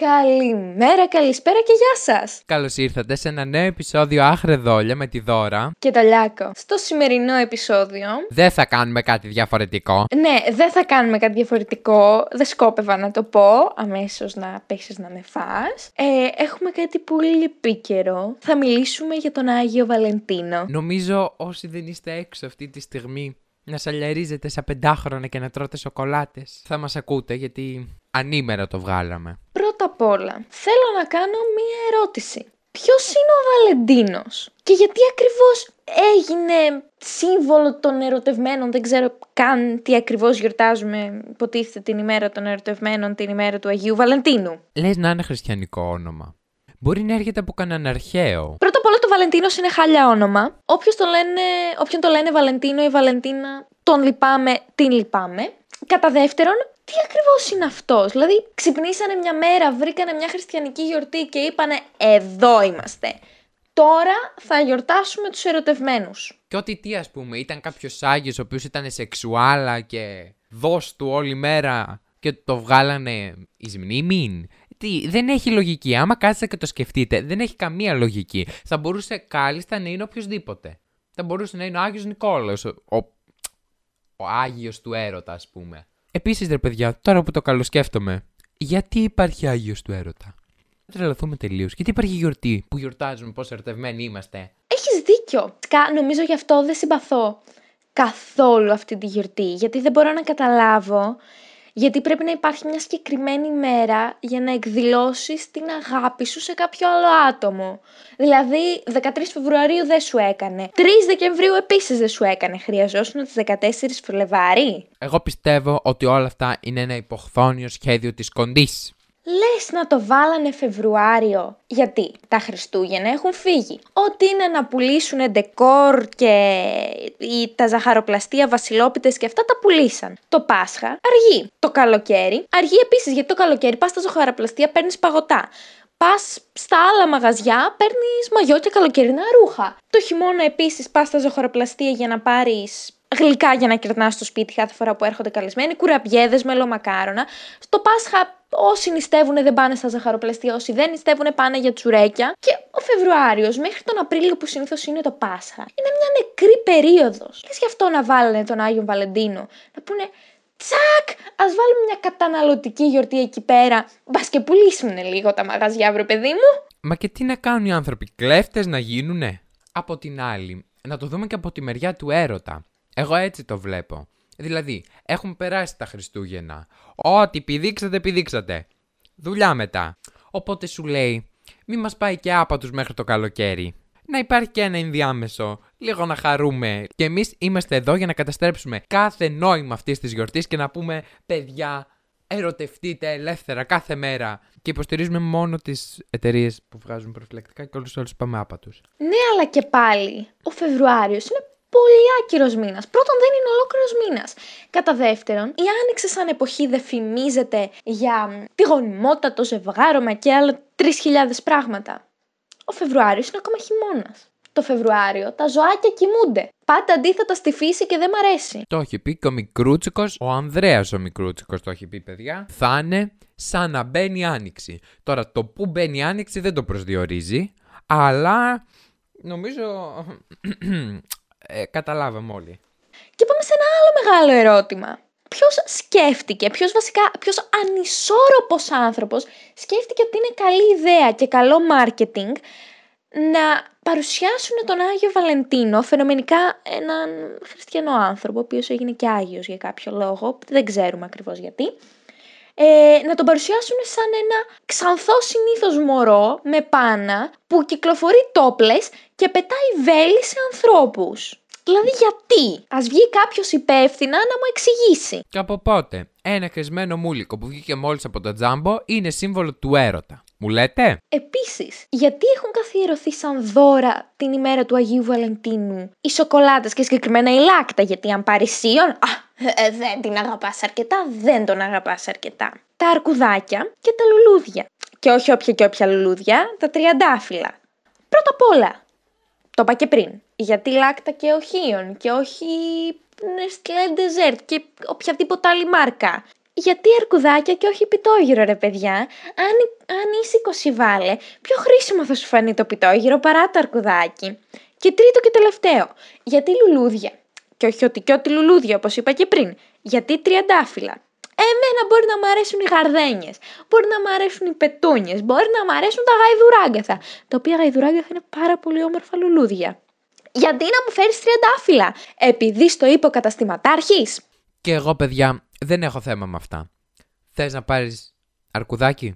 Καλημέρα, καλησπέρα και γεια σας! Καλώς ήρθατε σε ένα νέο επεισόδιο Άχρε Δόλια με τη Δώρα. Και το Λιάκο. Στο σημερινό επεισόδιο. Δεν θα κάνουμε κάτι διαφορετικό. Ναι, δεν θα κάνουμε κάτι διαφορετικό. Δεν σκόπευα να το πω αμέσως να πέσεις να με φά. Ε, έχουμε κάτι πολύ επίκαιρο. Θα μιλήσουμε για τον Άγιο Βαλεντίνο. Νομίζω όσοι δεν είστε έξω αυτή τη στιγμή να σαλιαρίζετε σαν πεντάχρονα και να τρώτε σοκολάτες. Θα μας ακούτε γιατί ανήμερα το βγάλαμε. Πρώτα απ' όλα, θέλω να κάνω μία ερώτηση. Ποιος είναι ο Βαλεντίνος και γιατί ακριβώς έγινε σύμβολο των ερωτευμένων, δεν ξέρω καν τι ακριβώς γιορτάζουμε, υποτίθεται την ημέρα των ερωτευμένων, την ημέρα του Αγίου Βαλεντίνου. Λες να είναι χριστιανικό όνομα. Μπορεί να έρχεται από κανέναν αρχαίο. Πρώτα απ' όλα το Βαλεντίνος είναι χάλια όνομα. Όποιος το λένε, όποιον το λένε Βαλεντίνο ή Βαλεντίνα, τον λυπάμαι, την λυπάμαι. Κατά δεύτερον, τι ακριβώς είναι αυτός; Δηλαδή, ξυπνήσανε μια μέρα, βρήκανε μια χριστιανική γιορτή και είπανε Εδώ είμαστε. Τώρα θα γιορτάσουμε τους ερωτευμένους. Και ό,τι τι, ας πούμε, ήταν κάποιος Άγιος ο οποίος ήταν σεξουάλα και δώσ' του όλη μέρα και το βγάλανε εις μνήμην; Τι, δεν έχει λογική. Άμα κάτσετε και το σκεφτείτε, δεν έχει καμία λογική. Θα μπορούσε κάλλιστα να είναι οποιοδήποτε. Θα μπορούσε να είναι ο Άγιος Νικόλαος, ο, ο, ο Άγιος του έρωτα, ας πούμε. Επίσης, ρε παιδιά, τώρα που το καλοσκέφτομαι, γιατί υπάρχει Άγιος του Έρωτα; Θα τρελαθούμε τελείως. Γιατί υπάρχει γιορτή που γιορτάζουμε πόσο ερωτευμένοι είμαστε; Έχεις δίκιο. Νομίζω γι' αυτό δεν συμπαθώ καθόλου αυτή τη γιορτή. Γιατί δεν μπορώ να καταλάβω γιατί πρέπει να υπάρχει μια συγκεκριμένη μέρα για να εκδηλώσεις την αγάπη σου σε κάποιο άλλο άτομο. Δηλαδή, 13 Φεβρουαρίου δεν σου έκανε. 3 Δεκεμβρίου επίσης δεν σου έκανε. Χρειαζόσουν τις 14 Φλεβάρι. Εγώ πιστεύω ότι όλα αυτά είναι ένα υποχθόνιο σχέδιο της κοντής. Λες να το βάλανε Φεβρουάριο. Γιατί; Τα Χριστούγεννα έχουν φύγει. Ό,τι είναι να πουλήσουν ντεκόρ και ή τα ζαχαροπλαστεία, βασιλόπιτες και αυτά τα πουλήσαν. Το Πάσχα αργεί. Το καλοκαίρι αργεί επίσης γιατί το καλοκαίρι πας στα ζαχαροπλαστεία παίρνεις παγωτά. Πας στα άλλα μαγαζιά, παίρνεις μαγιό και καλοκαιρινά ρούχα. Το χειμώνα επίσης πας στα ζαχαροπλαστεία για να πάρεις γλυκά για να κερνάς στο σπίτι κάθε φορά που έρχονται καλεσμένοι, κουραμπιέδες, μελομακάρονα. Στο Πάσχα Όσοι νηστεύουν δεν πάνε στα ζαχαροπλαστεία, όσοι δεν νηστεύουν πάνε για τσουρέκια. Και ο Φεβρουάριος μέχρι τον Απρίλιο που συνήθως είναι το Πάσχα είναι μια νεκρή περίοδος. Λες γι' αυτό να βάλουν τον Άγιο Βαλεντίνο. Να πούνε Τσακ! Α βάλουμε μια καταναλωτική γιορτή εκεί πέρα. Μπας και πουλήσουν λίγο τα μαγαζιά, βρε παιδί μου. Μα και τι να κάνουν οι άνθρωποι, κλέφτες να γίνουνε; Από την άλλη, να το δούμε και από τη μεριά του έρωτα. Εγώ έτσι το βλέπω. Δηλαδή, έχουν περάσει τα Χριστούγεννα. Ό,τι πηδήξατε, πηδήξατε. Δουλειά μετά. Οπότε σου λέει, μη μας πάει και άπατους μέχρι το καλοκαίρι. Να υπάρχει και ένα ενδιάμεσο. Λίγο να χαρούμε. Και εμείς είμαστε εδώ για να καταστρέψουμε κάθε νόημα αυτής της γιορτής και να πούμε, παιδιά, ερωτευτείτε ελεύθερα κάθε μέρα. Και υποστηρίζουμε μόνο τις εταιρείες που βγάζουν προφυλακτικά και όλους όλου πάμε άπατου. Ναι, αλλά και πάλι. Ο Φεβρουάριος είναι πολύ άκυρος μήνας. Πρώτον, δεν είναι ολόκληρος μήνας. Κατά δεύτερον, η άνοιξη σαν εποχή δεν φημίζεται για τη γονιμότητα, το ζευγάρωμα και άλλα 3.000 πράγματα. Ο Φεβρουάριος είναι ακόμα χειμώνας. Το Φεβρουάριο τα ζωάκια κοιμούνται. Πάντα αντίθετα στη φύση και δεν μ' αρέσει. Το έχει πει και ο Μικρούτσικος, ο Ανδρέας ο Μικρούτσικος το έχει πει, παιδιά. Θα είναι σαν να μπαίνει άνοιξη. Τώρα, το που μπαίνει άνοιξη δεν το προσδιορίζει, αλλά νομίζω ε, καταλάβαμε όλοι. Και πάμε σε ένα άλλο μεγάλο ερώτημα. Ποιος σκέφτηκε, ποιος βασικά, ποιος ανισόρροπος άνθρωπος σκέφτηκε ότι είναι καλή ιδέα και καλό marketing να παρουσιάσουν τον Άγιο Βαλεντίνο, φαινομενικά έναν χριστιανό άνθρωπο, ο οποίος έγινε και Άγιος για κάποιο λόγο, δεν ξέρουμε ακριβώς γιατί, ε, να τον παρουσιάσουν σαν ένα ξανθό συνήθως μωρό με πάνα που κυκλοφορεί τόπλες και πετάει βέλη σε ανθρώπους. Δηλαδή γιατί; Ας βγει κάποιος υπεύθυνα να μου εξηγήσει. Και από πότε ένα χρησμένο μούλικο που βγήκε μόλις από το τζάμπο είναι σύμβολο του έρωτα. Μου λέτε; Επίσης, γιατί έχουν καθιερωθεί σαν δώρα την ημέρα του Αγίου Βαλεντίνου; Οι σοκολάτες και συγκεκριμένα η λάκτα, γιατί αν πάρεις σίον, α, ε, δεν την αγαπάς αρκετά, δεν τον αγαπάς αρκετά. Τα αρκουδάκια και τα λουλούδια. Και όχι όποια και όποια λουλούδια, τα τριαντάφυλλα. Πρώτα απ' όλα, το είπα και πριν, γιατί λάκτα και οχίων και όχι Nestlé Dessert και οποιαδήποτε άλλη μάρκα. Γιατί αρκουδάκια και όχι πιτόγυρο, ρε παιδιά; Αν, αν είσαι κοσιβάλε, πιο χρήσιμο θα σου φανεί το πιτόγυρο παρά το αρκουδάκι. Και τρίτο και τελευταίο, γιατί λουλούδια. Και όχι ότι και ότι λουλούδια, όπως είπα και πριν. Γιατί τριαντάφυλλα. Εμένα μπορεί να μου αρέσουν οι γαρδένιες, μπορεί να μου αρέσουν οι πετούνιες, μπορεί να μου αρέσουν τα γαϊδουράγκαθα. Τα οποία γαϊδουράγκαθα είναι πάρα πολύ όμορφα λουλούδια. Γιατί να μου φέρεις τριαντάφυλλα, επειδή στο είπε ο καταστηματάρχη. Και εγώ, παιδιά, δεν έχω θέμα με αυτά. Θες να πάρεις αρκουδάκι,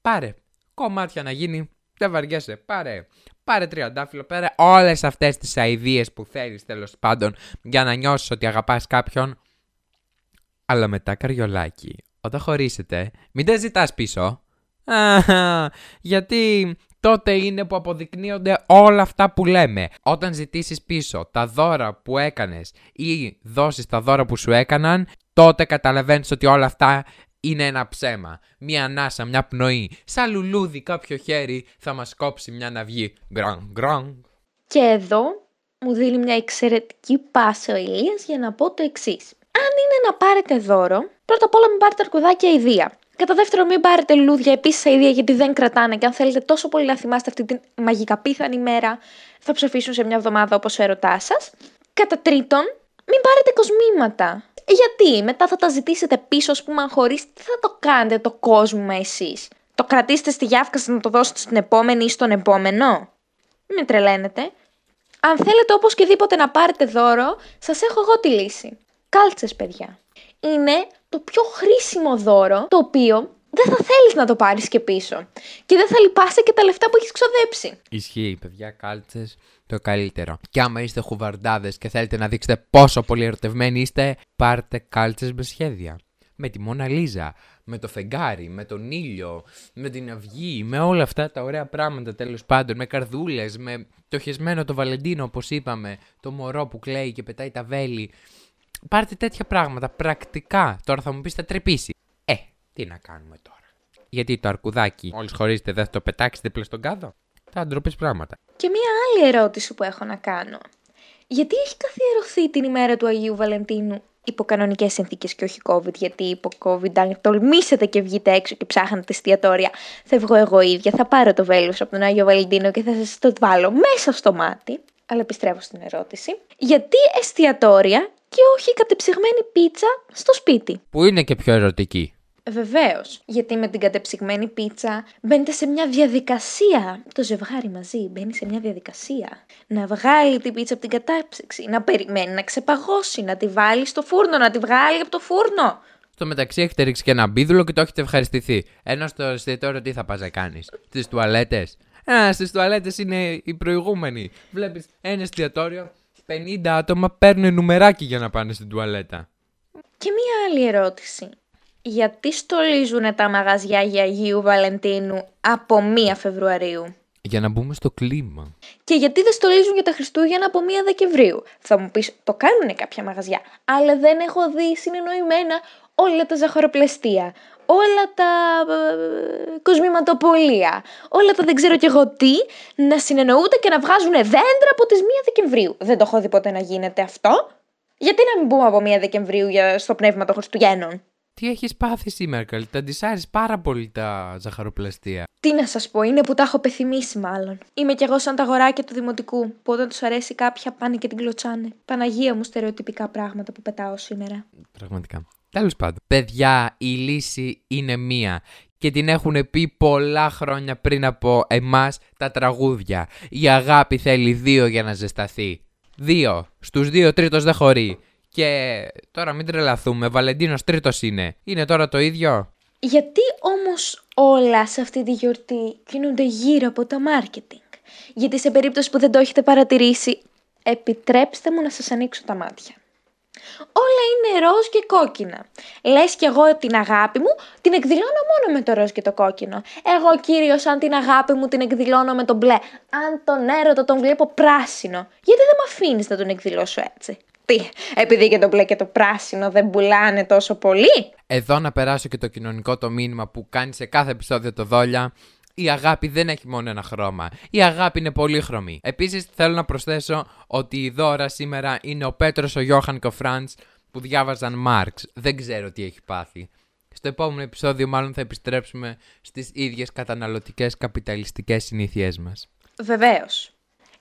πάρε. Κομμάτια να γίνει, δεν βαριέσαι, πάρε. Πάρε τριαντάφυλλο, πάρε όλες αυτές τις αειδίε που θέλεις τέλος πάντων για να νιώσεις ότι αγαπάς κάποιον. Αλλά μετά καριολάκι, όταν χωρίσετε, μην τα ζητάς πίσω. γιατί τότε είναι που αποδεικνύονται όλα αυτά που λέμε. Όταν ζητήσεις πίσω τα δώρα που έκανες ή δώσεις τα δώρα που σου έκαναν, τότε καταλαβαίνεις ότι όλα αυτά είναι ένα ψέμα. Μια ανάσα, μια πνοή. Σαν λουλούδι κάποιο χέρι θα μας κόψει μια ναυγή. Γκραν, γκραν. Και εδώ μου δίνει μια εξαιρετική πάσα ο Ηλίας για να πω το εξής. Αν είναι να πάρετε δώρο, πρώτα απ' όλα μην πάρετε αρκουδάκια ιδία. Κατά δεύτερον, μην πάρετε λουλούδια επίσης ιδία γιατί δεν κρατάνε και αν θέλετε τόσο πολύ να θυμάστε αυτή τη μαγικά πίθανη μέρα, θα ψοφήσουν σε μια εβδομάδα όπως ο ερωτά σας. Κατά τρίτον, μην πάρετε κοσμήματα. Γιατί; Μετά θα τα ζητήσετε πίσω, ας πούμε, αν χωρίσετε, τι θα το κάνετε το κόσμο εσείς; Το κρατήσετε στη γιάφκα σα να το δώσετε στην επόμενη ή στον επόμενο; Μην με τρελαίνετε. Αν θέλετε οπωσδήποτε να πάρετε δώρο, σας έχω εγώ τη λύση. Κάλτσες, παιδιά. Είναι το πιο χρήσιμο δώρο, το οποίο δεν θα θέλεις να το πάρεις και πίσω. Και δεν θα λυπάσαι και τα λεφτά που έχεις ξοδέψει. Ισχύει, παιδιά, κάλτσες το καλύτερο. Και άμα είστε χουβαρντάδες και θέλετε να δείξετε πόσο πολύ ερωτευμένοι είστε, πάρτε κάλτσες με σχέδια. Με τη Μόνα Λίζα, με το φεγγάρι, με τον ήλιο, με την αυγή, με όλα αυτά τα ωραία πράγματα τέλος πάντων, με καρδούλες, με το χεσμένο το Βαλεντίνο όπως είπαμε, το μωρό που κλαίει και πετάει τα βέλη. Πάρτε τέτοια πράγματα πρακτικά. Τώρα θα μου πεις θα τρεπήσει. Ε, τι να κάνουμε τώρα. Γιατί το αρκουδάκι, μόλις χωρίζετε, δεν θα το πετάξετε δίπλα στον κάδο; Θα ντροπές πράγματα. Και μία άλλη ερώτηση που έχω να κάνω. Γιατί έχει καθιερωθεί την ημέρα του Αγίου Βαλεντίνου υπό κανονικές συνθήκες και όχι COVID, γιατί υπό COVID, αν τολμήσετε και βγείτε έξω και ψάχνετε εστιατόρια, θα βγω εγώ ίδια, θα πάρω το βέλος από τον Άγιο Βαλεντίνο και θα σας το βάλω μέσα στο μάτι. Αλλά επιστρέφω στην ερώτηση. Γιατί εστιατόρια και όχι κατεψυγμένη πίτσα στο σπίτι. Που είναι και πιο ερωτική. Βεβαίως. Γιατί με την κατεψυγμένη πίτσα μπαίνετε σε μια διαδικασία. Το ζευγάρι μαζί μπαίνει σε μια διαδικασία. Να βγάλει την πίτσα από την κατάψυξη, να περιμένει να ξεπαγώσει, να τη βάλει στο φούρνο, να τη βγάλει από το φούρνο. Στο μεταξύ έχετε ρίξει και ένα μπίδουλο και το έχετε ευχαριστηθεί. Ενώ στο εστιατόριο τι θα πας να κάνεις, Στις τουαλέτες; Α, στις τουαλέτες είναι οι προηγούμενοι. Βλέπεις ένα εστιατόριο, 50 άτομα παίρνουν νουμεράκι για να πάνε στην τουαλέτα. Και μία άλλη ερώτηση. Γιατί στολίζουν τα μαγαζιά για Αγίου Βαλεντίνου από 1 Φεβρουαρίου; Για να μπούμε στο κλίμα. Και γιατί δεν στολίζουν για τα Χριστούγεννα από 1 Δεκεμβρίου; Θα μου πεις, το κάνουν κάποια μαγαζιά. Αλλά δεν έχω δει συνεννοημένα όλα τα ζαχαροπλαστεία, όλα τα ε, κοσμηματοπολία, όλα τα δεν ξέρω κι εγώ τι, να συνεννοούνται και να βγάζουν δέντρα από τις 1 Δεκεμβρίου. Δεν το έχω δει ποτέ να γίνεται αυτό. Γιατί να μην μπούμε από 1 Δεκεμβρίου για, στο πνεύμα των Χριστουγέννων; Τι έχεις πάθει σήμερα, καλή. Τα αντισάρει πάρα πολύ τα ζαχαροπλαστεία. Τι να σας πω, είναι που τα έχω πεθυμίσει μάλλον. Είμαι κι εγώ σαν τα αγοράκια του δημοτικού, που όταν τους αρέσει κάποια πάνε και την κλωτσάνε. Παναγία μου στερεοτυπικά πράγματα που πετάω σήμερα. Πραγματικά. Τέλος πάντων. Παιδιά, η λύση είναι μία. Και την έχουν πει πολλά χρόνια πριν από εμάς τα τραγούδια. Η αγάπη θέλει δύο για να ζεσταθεί. Δύο. Στους δύο τρίτος δεν χωρεί. Και τώρα μην τρελαθούμε, Βαλεντίνος τρίτος είναι. Είναι τώρα το ίδιο; Γιατί όμως όλα σε αυτή τη γιορτή κινούνται γύρω από το μάρκετινγκ; Γιατί σε περίπτωση που δεν το έχετε παρατηρήσει, επιτρέψτε μου να σας ανοίξω τα μάτια. Όλα είναι ροζ και κόκκινα. Λες κι εγώ την αγάπη μου την εκδηλώνω μόνο με το ροζ και το κόκκινο. Εγώ κύριος αν την αγάπη μου την εκδηλώνω με το μπλε. Αν τον έρωτα τον βλέπω πράσινο. Γιατί δεν με αφήνεις να τον εκδηλώσω έτσι; Τι, επειδή και το μπλε και το πράσινο δεν πουλάνε τόσο πολύ; Εδώ να περάσω και το κοινωνικό το μήνυμα που κάνει σε κάθε επεισόδιο το δόλια. Η αγάπη δεν έχει μόνο ένα χρώμα. Η αγάπη είναι πολύχρωμη. Επίσης, θέλω να προσθέσω ότι η δώρα σήμερα είναι ο Πέτρος, ο Γιώχαν και ο Φραντς που διάβαζαν Μάρξ. Δεν ξέρω τι έχει πάθει. Στο επόμενο επεισόδιο μάλλον θα επιστρέψουμε στις ίδιες καταναλωτικές καπιταλιστικές συνήθειές μας. Βεβαίως.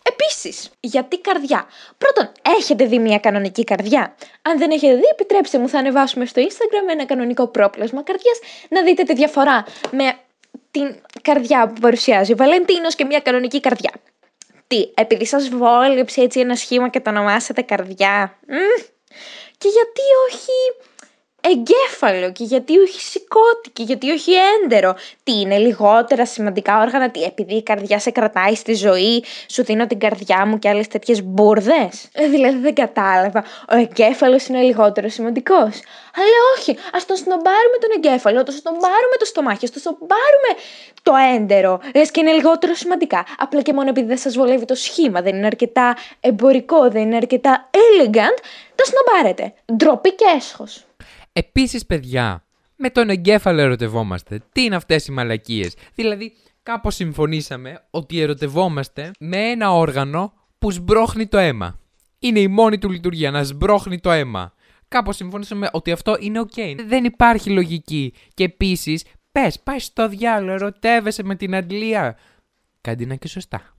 Επίσης, γιατί καρδιά; Πρώτον, έχετε δει μια κανονική καρδιά; Αν δεν έχετε δει, επιτρέψτε μου, θα ανεβάσουμε στο Instagram ένα κανονικό πρόπλασμα καρδιάς να δείτε τη διαφορά με την καρδιά που παρουσιάζει ο Βαλεντίνος και μια κανονική καρδιά. Τι, επειδή σας βόλεψε έτσι ένα σχήμα και το ονομάσατε καρδιά. Και γιατί όχι εγκέφαλο και γιατί όχι σηκώτη και γιατί όχι έντερο. Τι είναι λιγότερα σημαντικά όργανα, τι επειδή η καρδιά σε κρατάει στη ζωή, σου δίνω την καρδιά μου και άλλες τέτοιες μπουρδες. Ε, δηλαδή δεν κατάλαβα, ο εγκέφαλος είναι λιγότερο σημαντικός. Αλλά όχι, ας τον σνομπάρουμε τον εγκέφαλο, ας τον σνομπάρουμε το στομάχι, ας τον σνομπάρουμε το έντερο. Λες και είναι λιγότερο σημαντικά. Απλά και μόνο επειδή δεν σας βολεύει το σχήμα, δεν είναι αρκετά εμπορικό, δεν είναι αρκετά elegant, το σνομπάρετε. Ντροπή και έσχος. Επίσης, παιδιά, με τον εγκέφαλο ερωτευόμαστε. Τι είναι αυτές οι μαλακίες; Δηλαδή, κάπως συμφωνήσαμε ότι ερωτευόμαστε με ένα όργανο που σμπρώχνει το αίμα. Είναι η μόνη του λειτουργία, να σμπρώχνει το αίμα. Κάπως συμφωνήσαμε ότι αυτό είναι ok. Δεν υπάρχει λογική. Και επίσης, πες, πάει στο διάλογο, ερωτεύεσαι με την Αντλία. Κάντε και σωστά.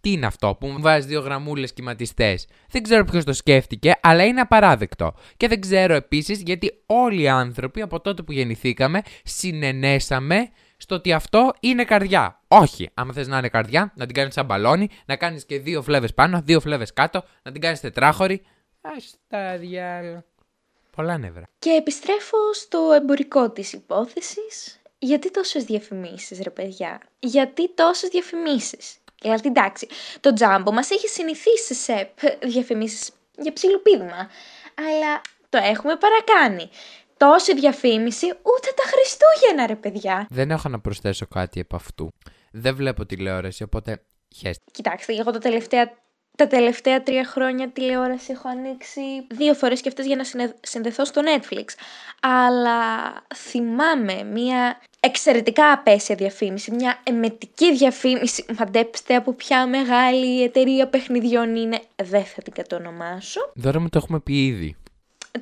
Τι είναι αυτό που μου βάζεις δύο γραμμούλες κυματιστέ. Δεν ξέρω ποιος το σκέφτηκε, αλλά είναι απαράδεκτο. Και δεν ξέρω επίσης γιατί όλοι οι άνθρωποι από τότε που γεννηθήκαμε συνενέσαμε στο ότι αυτό είναι καρδιά. Όχι, άμα θες να είναι καρδιά, να την κάνεις σαν μπαλόνι, να κάνεις και δύο φλέβες πάνω, δύο φλέβες κάτω, να την κάνεις τετράχωρη. Α τα διάλογα. Πολλά νεύρα. Και επιστρέφω στο εμπορικό της υπόθεσης. Γιατί τόσες διαφημίσεις, ρε παιδιά; Γιατί τόσες διαφημίσεις; Δηλαδή εντάξει, το τζάμπο μας έχει συνηθίσει σε διαφημίσεις για ψιλοπίδημα, αλλά το έχουμε παρακάνει. Τόση διαφήμιση ούτε τα Χριστούγεννα ρε παιδιά. Δεν έχω να προσθέσω κάτι από αυτού. Δεν βλέπω τηλεόραση, οπότε χέστε. Κοιτάξτε, εγώ τα τελευταία, τα τελευταία τρία χρόνια τηλεόραση έχω ανοίξει δύο φορές και αυτές για να συνδεθώ στο Netflix. Αλλά θυμάμαι μία εξαιρετικά απέσια διαφήμιση, μια εμετική διαφήμιση. Μαντέψτε από ποια μεγάλη εταιρεία παιχνιδιών είναι. Δεν θα την κατονομάσω. Δώρα μου το έχουμε πει ήδη.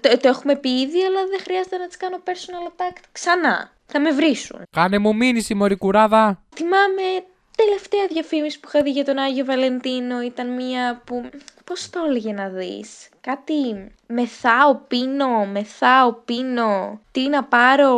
Το, το έχουμε πει ήδη, αλλά δεν χρειάζεται να τι κάνω personal attack ξανά. Θα με βρίσουν. Κάνε μου μήνυση, Μωρή κουράδα. Θυμάμαι τελευταία διαφήμιση που είχα δει για τον Άγιο Βαλεντίνο ήταν μία που. Πώς το έλεγε να δεις. Κάτι μεθάω πίνω, μεθάω πίνω. Τι να πάρω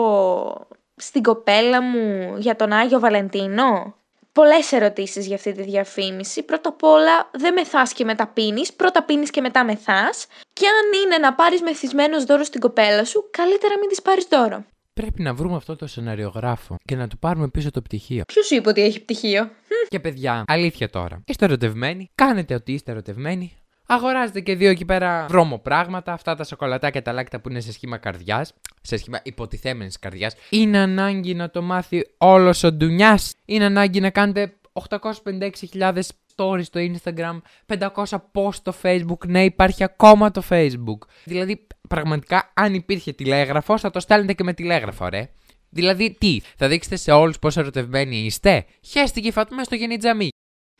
στην κοπέλα μου για τον Άγιο Βαλεντίνο; Πολλές ερωτήσεις για αυτή τη διαφήμιση. Πρώτα απ' όλα δεν μεθάς και μετά πίνεις, πρώτα πίνεις και μετά μεθάς. Και αν είναι να πάρεις μεθυσμένος δώρο στην κοπέλα σου, καλύτερα μην της πάρεις δώρο. Πρέπει να βρούμε αυτό το σεναριογράφο και να του πάρουμε πίσω το πτυχίο. Ποιος είπε ότι έχει πτυχίο; Και παιδιά, αλήθεια τώρα. Είστε ερωτευμένοι, κάνετε ότι είστε ερωτευμένοι, Αγοράζετε και δύο εκεί πέρα βρώμο πράγματα, αυτά τα σοκολατάκια τα λάκτα που είναι σε σχήμα καρδιάς, σε σχήμα υποτιθέμενης καρδιάς. Είναι ανάγκη να το μάθει όλος ο ντουνιάς. Είναι ανάγκη να κάνετε 856.000 stories στο Instagram, 500 post στο Facebook. Ναι, υπάρχει ακόμα το Facebook. Δηλαδή, πραγματικά, αν υπήρχε τηλέγραφος, θα το στέλνετε και με τηλέγραφο, ρε. Δηλαδή, τι, θα δείξετε σε όλους πόσο ερωτευμένοι είστε; Χαίστηκε η Φατούμα στο γεννητζαμί.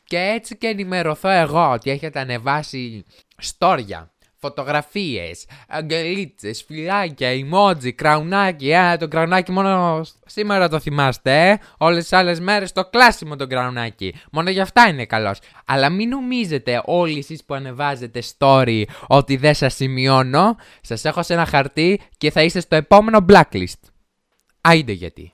Και έτσι και ενημερωθώ εγώ ότι έχετε ανεβάσει στόρια, φωτογραφίες, αγγελίτσες, φυλάκια, emoji, κραουνάκι. Ε, το κραουνάκι μόνο σήμερα το θυμάστε, ε. Όλες τις άλλες μέρες το κλάσιμο το κραουνάκι. Μόνο γι' αυτά είναι καλός. Αλλά μην νομίζετε όλοι εσείς που ανεβάζετε story ότι δεν σας σημειώνω. Σας έχω σε ένα χαρτί και θα είστε στο επόμενο blacklist. Άιντε γιατί.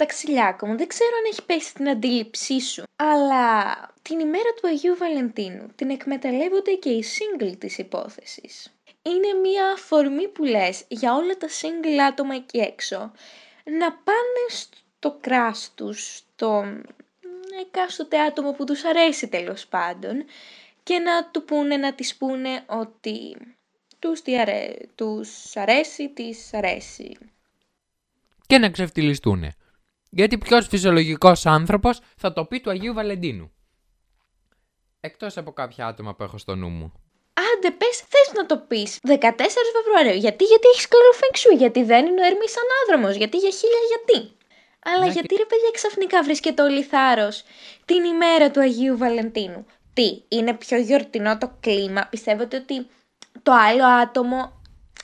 Εν τω μεταξύ, μου, δεν ξέρω αν έχει πέσει στην αντίληψή σου, αλλά την ημέρα του Αγίου Βαλεντίνου την εκμεταλλεύονται και οι single της υπόθεσης. Είναι μια αφορμή που λες για όλα τα single άτομα εκεί έξω να πάνε στο κράς τους, στο εκάστοτε άτομο που τους αρέσει τέλος πάντων και να του πούνε, να τις πούνε ότι τους, τι αρέ... τους αρέσει, τις αρέσει και να ξεφτυλιστούν. Γιατί ποιος φυσιολογικός άνθρωπος θα το πει του Αγίου Βαλεντίνου; Εκτός από κάποια άτομα που έχω στο νου μου. Άντε, πες, θες να το πεις 14 Φεβρουαρίου. Γιατί, γιατί έχεις καλό φεγγσού, γιατί δεν είναι ο Ερμής ανάδρομος, γιατί για χίλια γιατί; Αλλά γιατί ρε παιδιά ξαφνικά βρίσκεται ο λιθάρος την ημέρα του Αγίου Βαλεντίνου; Τι, είναι πιο γιορτινό το κλίμα; Πιστεύετε ότι το άλλο άτομο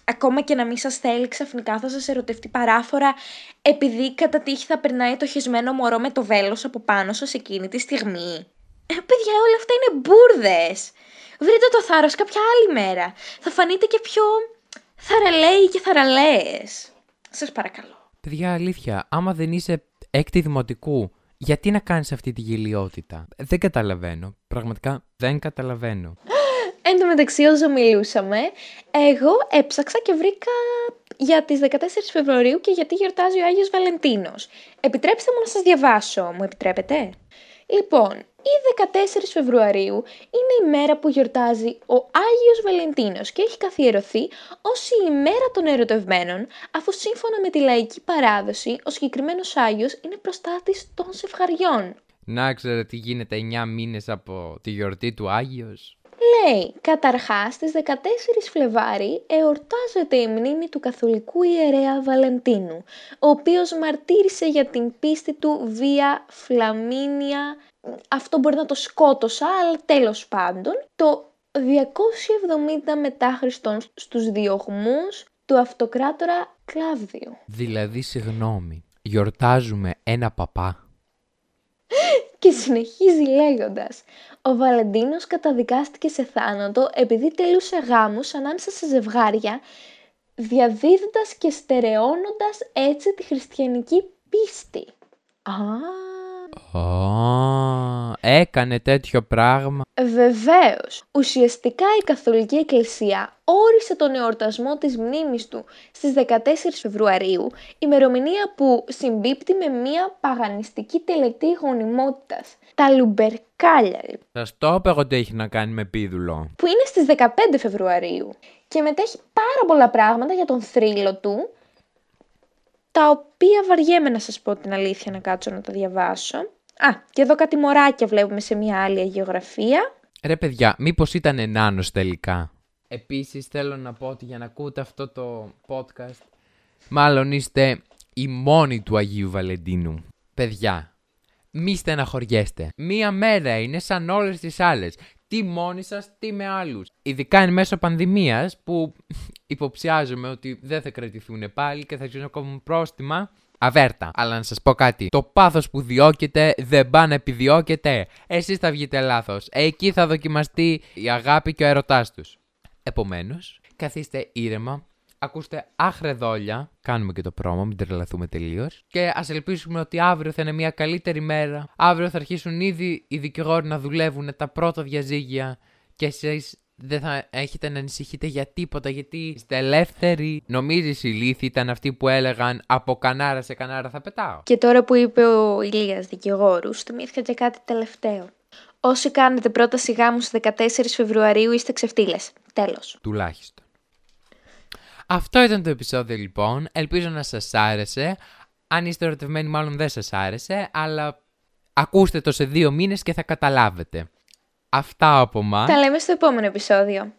ακόμα και να μην σας θέλει ξαφνικά θα σας ερωτευτεί παράφορα επειδή κατά τύχη θα περνάει το χεσμένο μωρό με το βέλος από πάνω σας εκείνη τη στιγμή. Ε, παιδιά, όλα αυτά είναι μπουρδες. Βρείτε το θάρρος κάποια άλλη μέρα. Θα φανείτε και πιο θαραλέοι και θαραλέες. Σας παρακαλώ. Παιδιά, αλήθεια, άμα δεν είσαι έκτη δημοτικού, γιατί να κάνεις αυτή τη γελιότητα; Δεν καταλαβαίνω. Πραγματικά δεν καταλαβαίνω. Εν τω μεταξύ, όσο μιλούσαμε, εγώ έψαξα και βρήκα για τις 14 Φεβρουαρίου και γιατί γιορτάζει ο Άγιος Βαλεντίνος. Επιτρέψτε μου να σας διαβάσω, μου επιτρέπετε; Λοιπόν, η 14 Φεβρουαρίου είναι η μέρα που γιορτάζει ο Άγιος Βαλεντίνος και έχει καθιερωθεί ως η ημέρα των ερωτευμένων, αφού σύμφωνα με τη λαϊκή παράδοση, ο συγκεκριμένος Άγιος είναι προστάτης των σευχαριών. Να ξέρετε τι γίνεται 9 μήνες από τη γιορτή του Άγιος; Λέει, καταρχάς στις 14 Φλεβάρι εορτάζεται η μνήμη του καθολικού ιερέα Βαλεντίνου, ο οποίος μαρτύρησε για την πίστη του βία Φλαμίνια, αυτό μπορεί να το σκότωσα, αλλά τέλος πάντων, το 270 μετά Χριστόν στους διωγμούς του αυτοκράτορα Κλάβδιου. Δηλαδή, συγγνώμη, γιορτάζουμε ένα παπά; Και συνεχίζει λέγοντας «Ο Βαλεντίνος καταδικάστηκε σε θάνατο επειδή τελούσε γάμους ανάμεσα σε ζευγάρια, διαδίδοντας και στερεώνοντας έτσι τη χριστιανική πίστη». Α, Α, έκανε τέτοιο πράγμα. Βεβαίως, ουσιαστικά η Καθολική Εκκλησία όρισε τον εορτασμό της μνήμης του στις 14 Φεβρουαρίου, ημερομηνία που συμπίπτει με μια παγανιστική τελετή γονιμότητας. Τα Λουμπερκάλια, λοιπόν, Σας το είπα εγώ ότι έχει να κάνει με πίδουλο. που είναι στις 15 Φεβρουαρίου και μετέχει πάρα πολλά πράγματα για τον θρύλο του, τα οποία βαριέμαι να σας πω την αλήθεια να κάτσω να τα διαβάσω. Α, και εδώ κάτι μωράκια βλέπουμε σε μια άλλη αγιογραφία. Ρε παιδιά, μήπως ήταν ενάνος τελικά; Επίσης θέλω να πω ότι για να ακούτε αυτό το podcast, μάλλον είστε οι μόνοι του Αγίου Βαλεντίνου. Παιδιά, μη στεναχωριέστε. Μία μέρα είναι σαν όλες τις άλλες. Τι μόνοι σας, τι με άλλους. Ειδικά εν μέσω πανδημίας που υποψιάζομαι ότι δεν θα κρατηθούν πάλι και θα αρχίσουν να κόβουν πρόστιμα. Αβέρτα. Αλλά να σας πω κάτι. Το πάθος που διώκεται δεν πάει να επιδιώκεται. Εσείς θα βγείτε λάθος. Εκεί θα δοκιμαστεί η αγάπη και ο ερωτάς τους. Επομένως, καθίστε ήρεμα, ακούστε άχρεδόλια, κάνουμε και το πρόμο, μην τρελαθούμε τελείως. Και ας ελπίσουμε ότι αύριο θα είναι μια καλύτερη μέρα. Αύριο θα αρχίσουν ήδη οι δικηγόροι να δουλεύουν τα πρώτα διαζύγια και εσείς δεν θα έχετε να ανησυχείτε για τίποτα γιατί είστε ελεύθεροι. Νομίζεις οι λύθοι ήταν αυτοί που έλεγαν από κανάρα σε κανάρα θα πετάω. Και τώρα που είπε ο Ηλίας δικηγόρους, θυμήθηκα και κάτι τελευταίο. Όσοι κάνετε πρόταση γάμου στις 14 Φεβρουαρίου είστε ξεφτύλες. Τέλος. Τουλάχιστον. Αυτό ήταν το επεισόδιο λοιπόν. Ελπίζω να σας άρεσε. Αν είστε ερωτευμένοι μάλλον δεν σας άρεσε, αλλά ακούστε το σε δύο μήνες και θα καταλάβετε. Αυτά από μας. Τα λέμε στο επόμενο επεισόδιο.